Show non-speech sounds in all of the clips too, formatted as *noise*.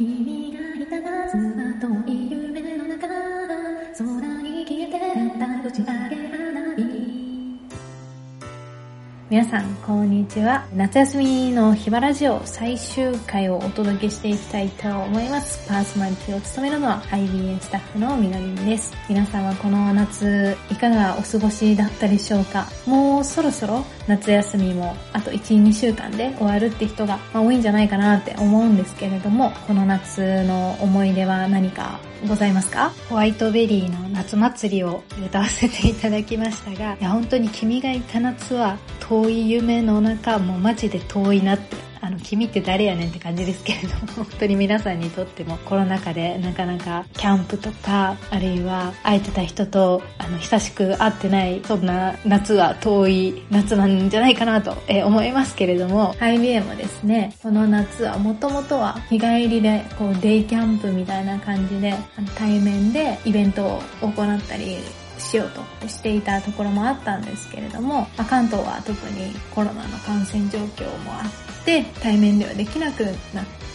君が皆さん、こんにちは。夏休みのヒバラジオ最終回をお届けしていきたいと思います。パーソナリティを務めるのは IBN スタッフのみのりんです。皆さんはこの夏、いかがお過ごしだったでしょうか？もうそろそろ夏休みもあと1、2週間で終わるって人が、まあ、多いんじゃないかなって思うんですけれども、この夏の思い出は何かございますか？ホワイトベリーの夏祭りを歌わせていただきましたが、いや本当に君がいた夏は遠い夢の中もうマジで遠いなってあの、君って誰やねんって感じですけれども、*laughs* 本当に皆さんにとってもコロナ禍でなかなかキャンプとか、あるいは会えてた人と、あの、親しく会ってない、そんな夏は遠い夏なんじゃないかなと、え思いますけれども、IBA もですね、この夏はもともとは日帰りで、こう、デイキャンプみたいな感じで、対面でイベントを行ったり、しようとしていたところもあったんですけれども、まあ関東は特にコロナの感染状況もあって、対面ではできなくなっ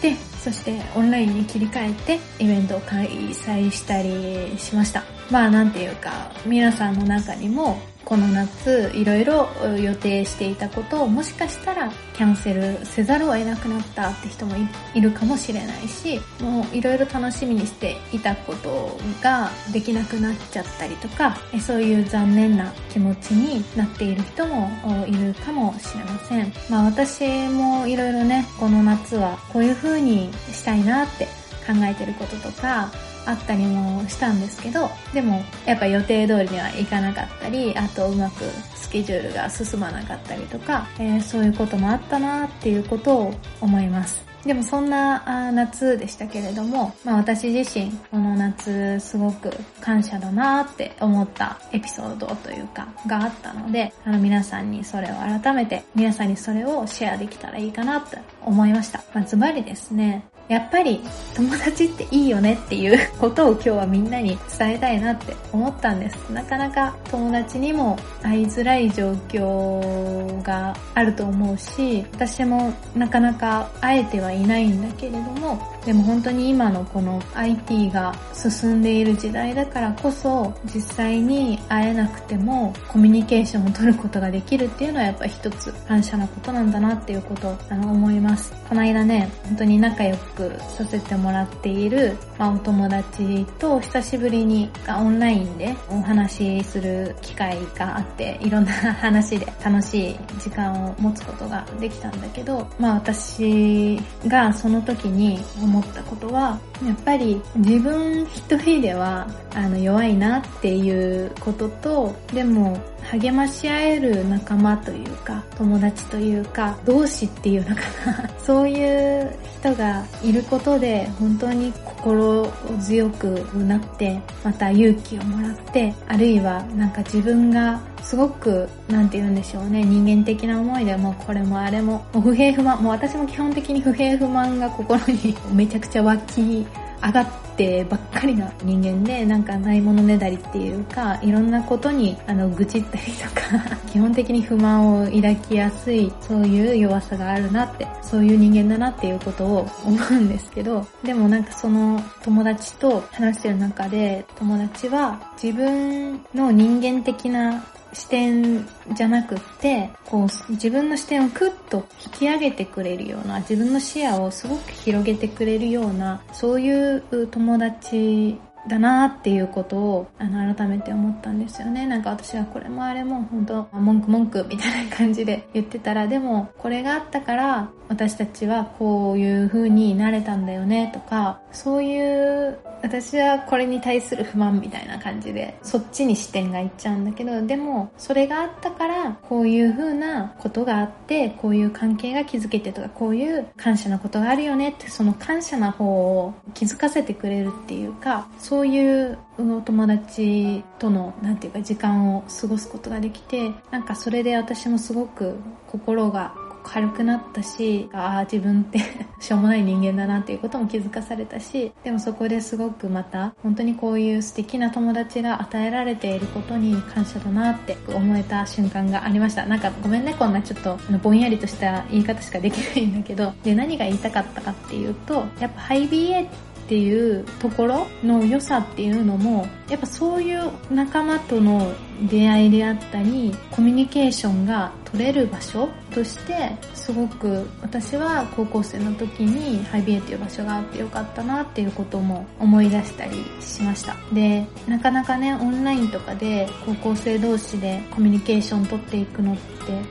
て、そしてオンラインに切り替えてイベントを開催したりしました。まあなんていうか、皆さんの中にもこの夏いろいろ予定していたことをもしかしたらキャンセルせざるを得なくなったって人もいるかもしれないし、もういろいろ楽しみにしていたことができなくなっちゃったりとか、そういう残念な気持ちになっている人もいるかもしれません。まあ私もいろいろね、この夏はこういう風にしたいなって考えてることとか、あったりもしたんですけど、でもやっぱ予定通りにはいかなかったり、あとうまくスケジュールが進まなかったりとか、えーそういうこともあったなっていうことを思います。でもそんな夏でしたけれども、まあ私自身、この夏すごく感謝だなって思ったエピソードというか、があったので、あの皆さんにそれを改めて、皆さんにそれをシェアできたらいいかなって思いました。まあズバリですね、やっぱり友達っていいよねっていう *laughs* ことを今日はみんなに伝えたいなって思ったんです。なかなか友達にも会いづらい状況があると思うし、私もなかなか会えてはいないんだけれども、でも本当に今のこの IT が進んでいる時代だからこそ、実際に会えなくてもコミュニケーションを取ることができるっていうのはやっぱ一つ感謝なことなんだなっていうことをあの思います。この間ね、本当に仲良くさせてもらっている、まあ、お友達と久しぶりにオンラインでお話しする機会があって、いろんな話で楽しい時間を持つことができたんだけど、まあ私がその時に思思ったことは、やっぱり自分一人ではあの弱いなっていうことと、でも励まし合える仲間というか、友達というか、同志っていうのかな。*laughs* そういう人がいることで、本当に心強くなって、また勇気をもらって、あるいはなんか自分がすごく、なんて言うんでしょうね、人間的な思いでもうこれもあれも、もう不平不満、もう私も基本的に不平不満が心に *laughs* めちゃくちゃ湧き上がってばっかりな人間で、なんかないものねだりっていうか、いろんなことにあの愚痴ったりとか、*laughs* 基本的に不満を抱きやすい、そういう弱さがあるなって、そういう人間だなっていうことを思うんですけど、でもなんかその友達と話してる中で、友達は自分の人間的な視点じゃなくって、こう、自分の視点をクッと引き上げてくれるような、自分の視野をすごく広げてくれるような、そういう友達だなっていうことをあの改めて思ったんですよね。なんか私はこれもあれも本当文句文句みたいな感じで言ってたらでもこれがあったから私たちはこういう風になれたんだよねとかそういう私はこれに対する不満みたいな感じでそっちに視点がいっちゃうんだけどでもそれがあったからこういう風なことがあってこういう関係が築けてとかこういう感謝なことがあるよねってその感謝な方を気づかせてくれるっていうかそそういうお友達とのなんていうか時間を過ごすことができてなんかそれで私もすごく心が軽くなったし、ああ、自分って *laughs* しょうもない人間だなっていうことも気づかされたし、でもそこですごくまた、本当にこういう素敵な友達が与えられていることに感謝だなって思えた瞬間がありました。なんかごめんね、こんなちょっとぼんやりとした言い方しかできないんだけど、で、何が言いたかったかっていうと、やっぱハイ BA ってっていうところの良さっていうのも、やっぱそういう仲間との出会いであったり、コミュニケーションが取れる場所として、すごく私は高校生の時にハイビエっていう場所があってよかったなっていうことも思い出したりしました。で、なかなかね、オンラインとかで高校生同士でコミュニケーション取っていくのって、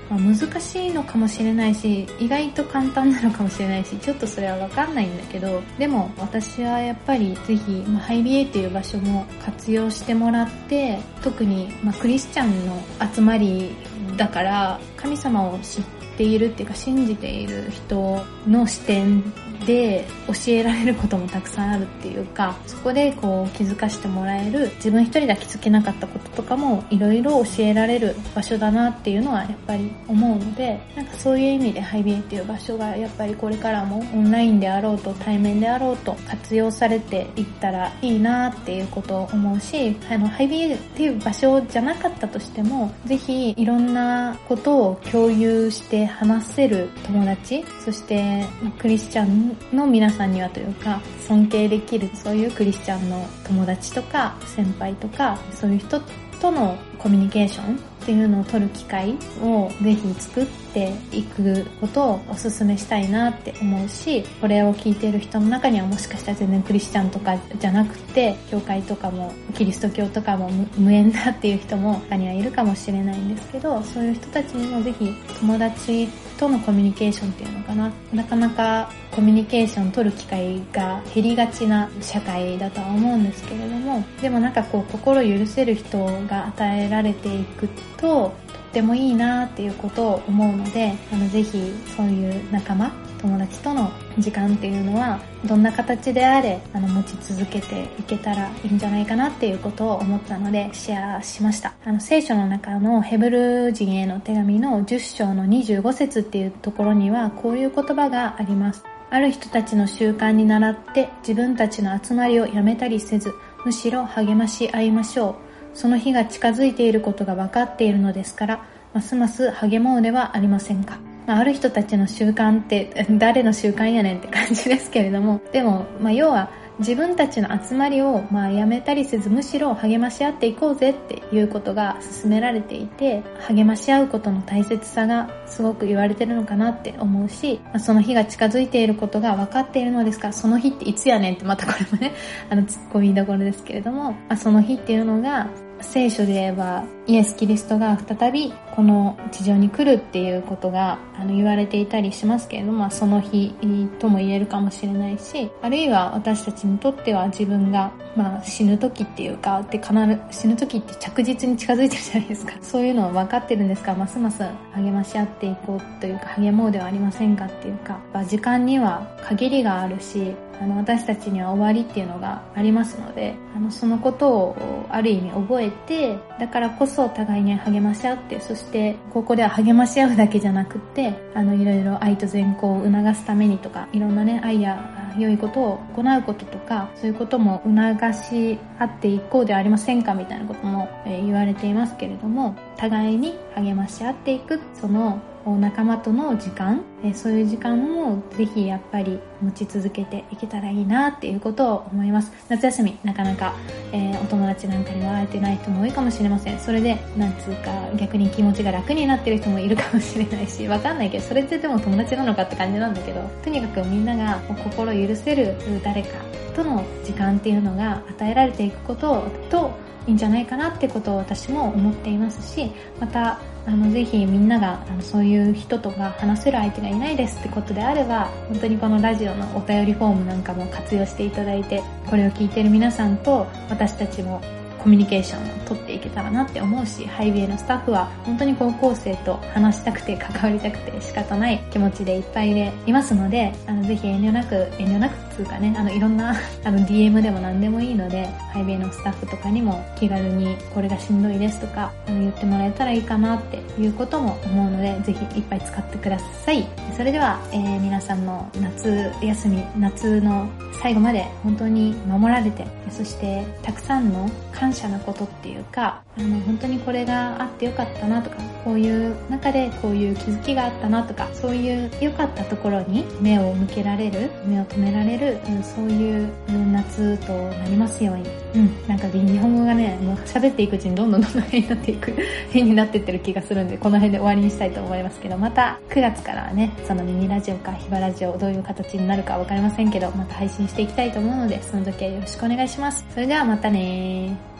まあ、難しいのかもしれないし、意外と簡単なのかもしれないし、ちょっとそれはわかんないんだけど、でも私はやっぱりぜひ、まあ、ハイビエっていう場所も活用してもらって、特に、まあ、クリスチャンの集まりだから神様を知っているっていうか信じている人の視点で教えられることもたくさんあるっていうか、そこでこう気づかしてもらえる、自分一人では気づけなかったこととかもいろいろ教えられる場所だなっていうのはやっぱり思うので、なんかそういう意味でハイビエっていう場所がやっぱりこれからもオンラインであろうと対面であろうと活用されていったらいいなっていうことを思うし、あの、ハイビエっていう場所じゃなかったとしても、ぜひいろんなことを共有して話せる友達、そしてクリスチャンの皆さんにはというか、尊敬できるそういうクリスチャンの友達とか先輩とか、そういう人とのコミュニケーションっていうのを取る機会をぜひ作っていくことをお勧めしたいなって思うし、これを聞いている人の中にはもしかしたら全然クリスチャンとかじゃなくて、教会とかもキリスト教とかも無縁だっていう人も他にはいるかもしれないんですけど、そういう人たちにもぜひ友達とのコミュニケーションっていうのかな。なかなかコミュニケーション取る機会が減りがちな社会だとは思うんですけれども、でもなんかこう心許せる人が与えられていくと、とってもいいなっていうことを思うので、あのぜひそういう仲間、友達との時間っていうのはどんな形であれあの持ち続けていけたらいいんじゃないかなっていうことを思ったのでシェアしました。あの聖書の中のヘブル人への手紙の10章の25節っていうところにはこういう言葉があります。ある人たちの習慣に倣って自分たちの集まりをやめたりせず、むしろ励まし合いましょう。その日が近づいていることが分かっているのですから、ますます励もうではありませんか。まあ、ある人たちの習慣って *laughs* 誰の習慣やねんって感じですけれども、でも、まあ、要は自分たちの集まりをまあやめたりせずむしろ励まし合っていこうぜっていうことが勧められていて励まし合うことの大切さがすごく言われてるのかなって思うし、まあ、その日が近づいていることが分かっているのですからその日っていつやねんってまたこれもねあの突っ込みどころですけれども、まあ、その日っていうのが聖書で言えばイエス・キリストが再びこの地上に来るっていうことがあの言われていたりしますけれども、まあ、その日とも言えるかもしれないし、あるいは私たちにとっては自分が、まあ、死ぬ時っていうか、で必ず死ぬ時って着実に近づいてるじゃないですか。*laughs* そういうのは分かってるんですが、ますます励まし合っていこうというか、励もうではありませんかっていうか、時間には限りがあるし、あの私たちには終わりっていうのがありますので、あのそのことをある意味覚えて、だからこそ互いに励まし合って、そしてここでは励まし合うだけじゃなくって、あのいろいろ愛と善行を促すためにとか、いろんなね、愛や良いことを行うこととか、そういうことも促し合っていこうではありませんかみたいなことも、言われていますけれども、互いに励まし合っていく、その仲間との時間、えそういう時間もぜひやっぱり持ち続けていけたらいいなっていうことを思います。夏休みなかなか、えー、お友達なんかには会えてない人も多いかもしれません。それで、なんつうか逆に気持ちが楽になってる人もいるかもしれないし、*laughs* わかんないけど、それってでも友達なのかって感じなんだけど、とにかくみんなが心許せる誰かとの時間っていうのが与えられていくことと、いいんじゃないかなってことを私も思っていますし、また、あの、ぜひみんなが、あの、そういう人とか話せる相手がいいないですってことであれば、本当にこのラジオのお便りフォームなんかも活用していただいて、これを聞いてる皆さんと私たちもコミュニケーションを取っていけたらなって思うし、ハイビエのスタッフは本当に高校生と話したくて関わりたくて仕方ない気持ちでいっぱいでいますので、あの、ぜひ遠慮なく、遠慮なくつうかね、あの、いろんな、*laughs* あの、DM でも何でもいいので、ハイビエのスタッフとかにも気軽にこれがしんどいですとか、あの、言ってもらえたらいいかなっていうことも思うので、ぜひいっぱい使ってください。それでは、えー、皆さんの夏休み、夏の最後まで本当に守られて、そしてたくさんの感謝のことっていうか、あの、本当にこれがあってよかったなとか、こういう中でこういう気づきがあったなとか、そういう良かったところに目を向けられる、目を止められる、そういう夏となりますように。うん、なんか日本語がね、もう喋っていくうちにどんどんどんどん変になっていく、*laughs* 変になってってる気がするんで、この辺で終わりにしたいと思いますけど、また9月からはね、そのミニラジオかヒバラジオ、どういう形になるかわかりませんけど、また配信していきたいと思うので、その時はよろしくお願いします。それではまたねー。